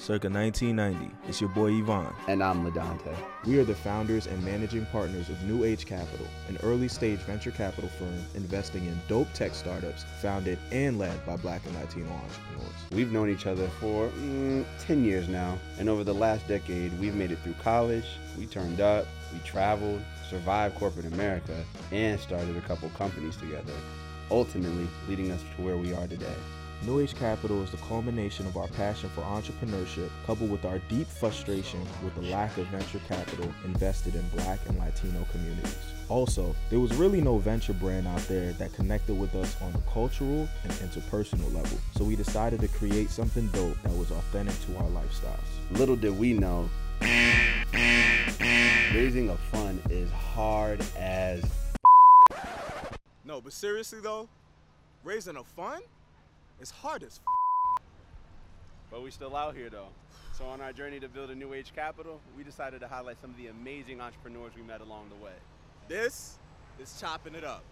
circa 1990. It's your boy Yvonne. And I'm Ladante. We are the founders and managing partners of New Age Capital, an early stage venture capital firm investing in dope tech startups founded and led by black and Latino entrepreneurs. We've known each other for mm, 10 years now, and over the last decade, we've made it through college, we turned up, we traveled, survived corporate America, and started a couple companies together, ultimately leading us to where we are today. New Age Capital is the culmination of our passion for entrepreneurship, coupled with our deep frustration with the lack of venture capital invested in black and Latino communities. Also, there was really no venture brand out there that connected with us on a cultural and interpersonal level, so we decided to create something dope that was authentic to our lifestyles. Little did we know, raising a fund is hard as. No, but seriously though, raising a fund? It's hard as But we still out here though. So on our journey to build a new age capital, we decided to highlight some of the amazing entrepreneurs we met along the way. This is chopping it up.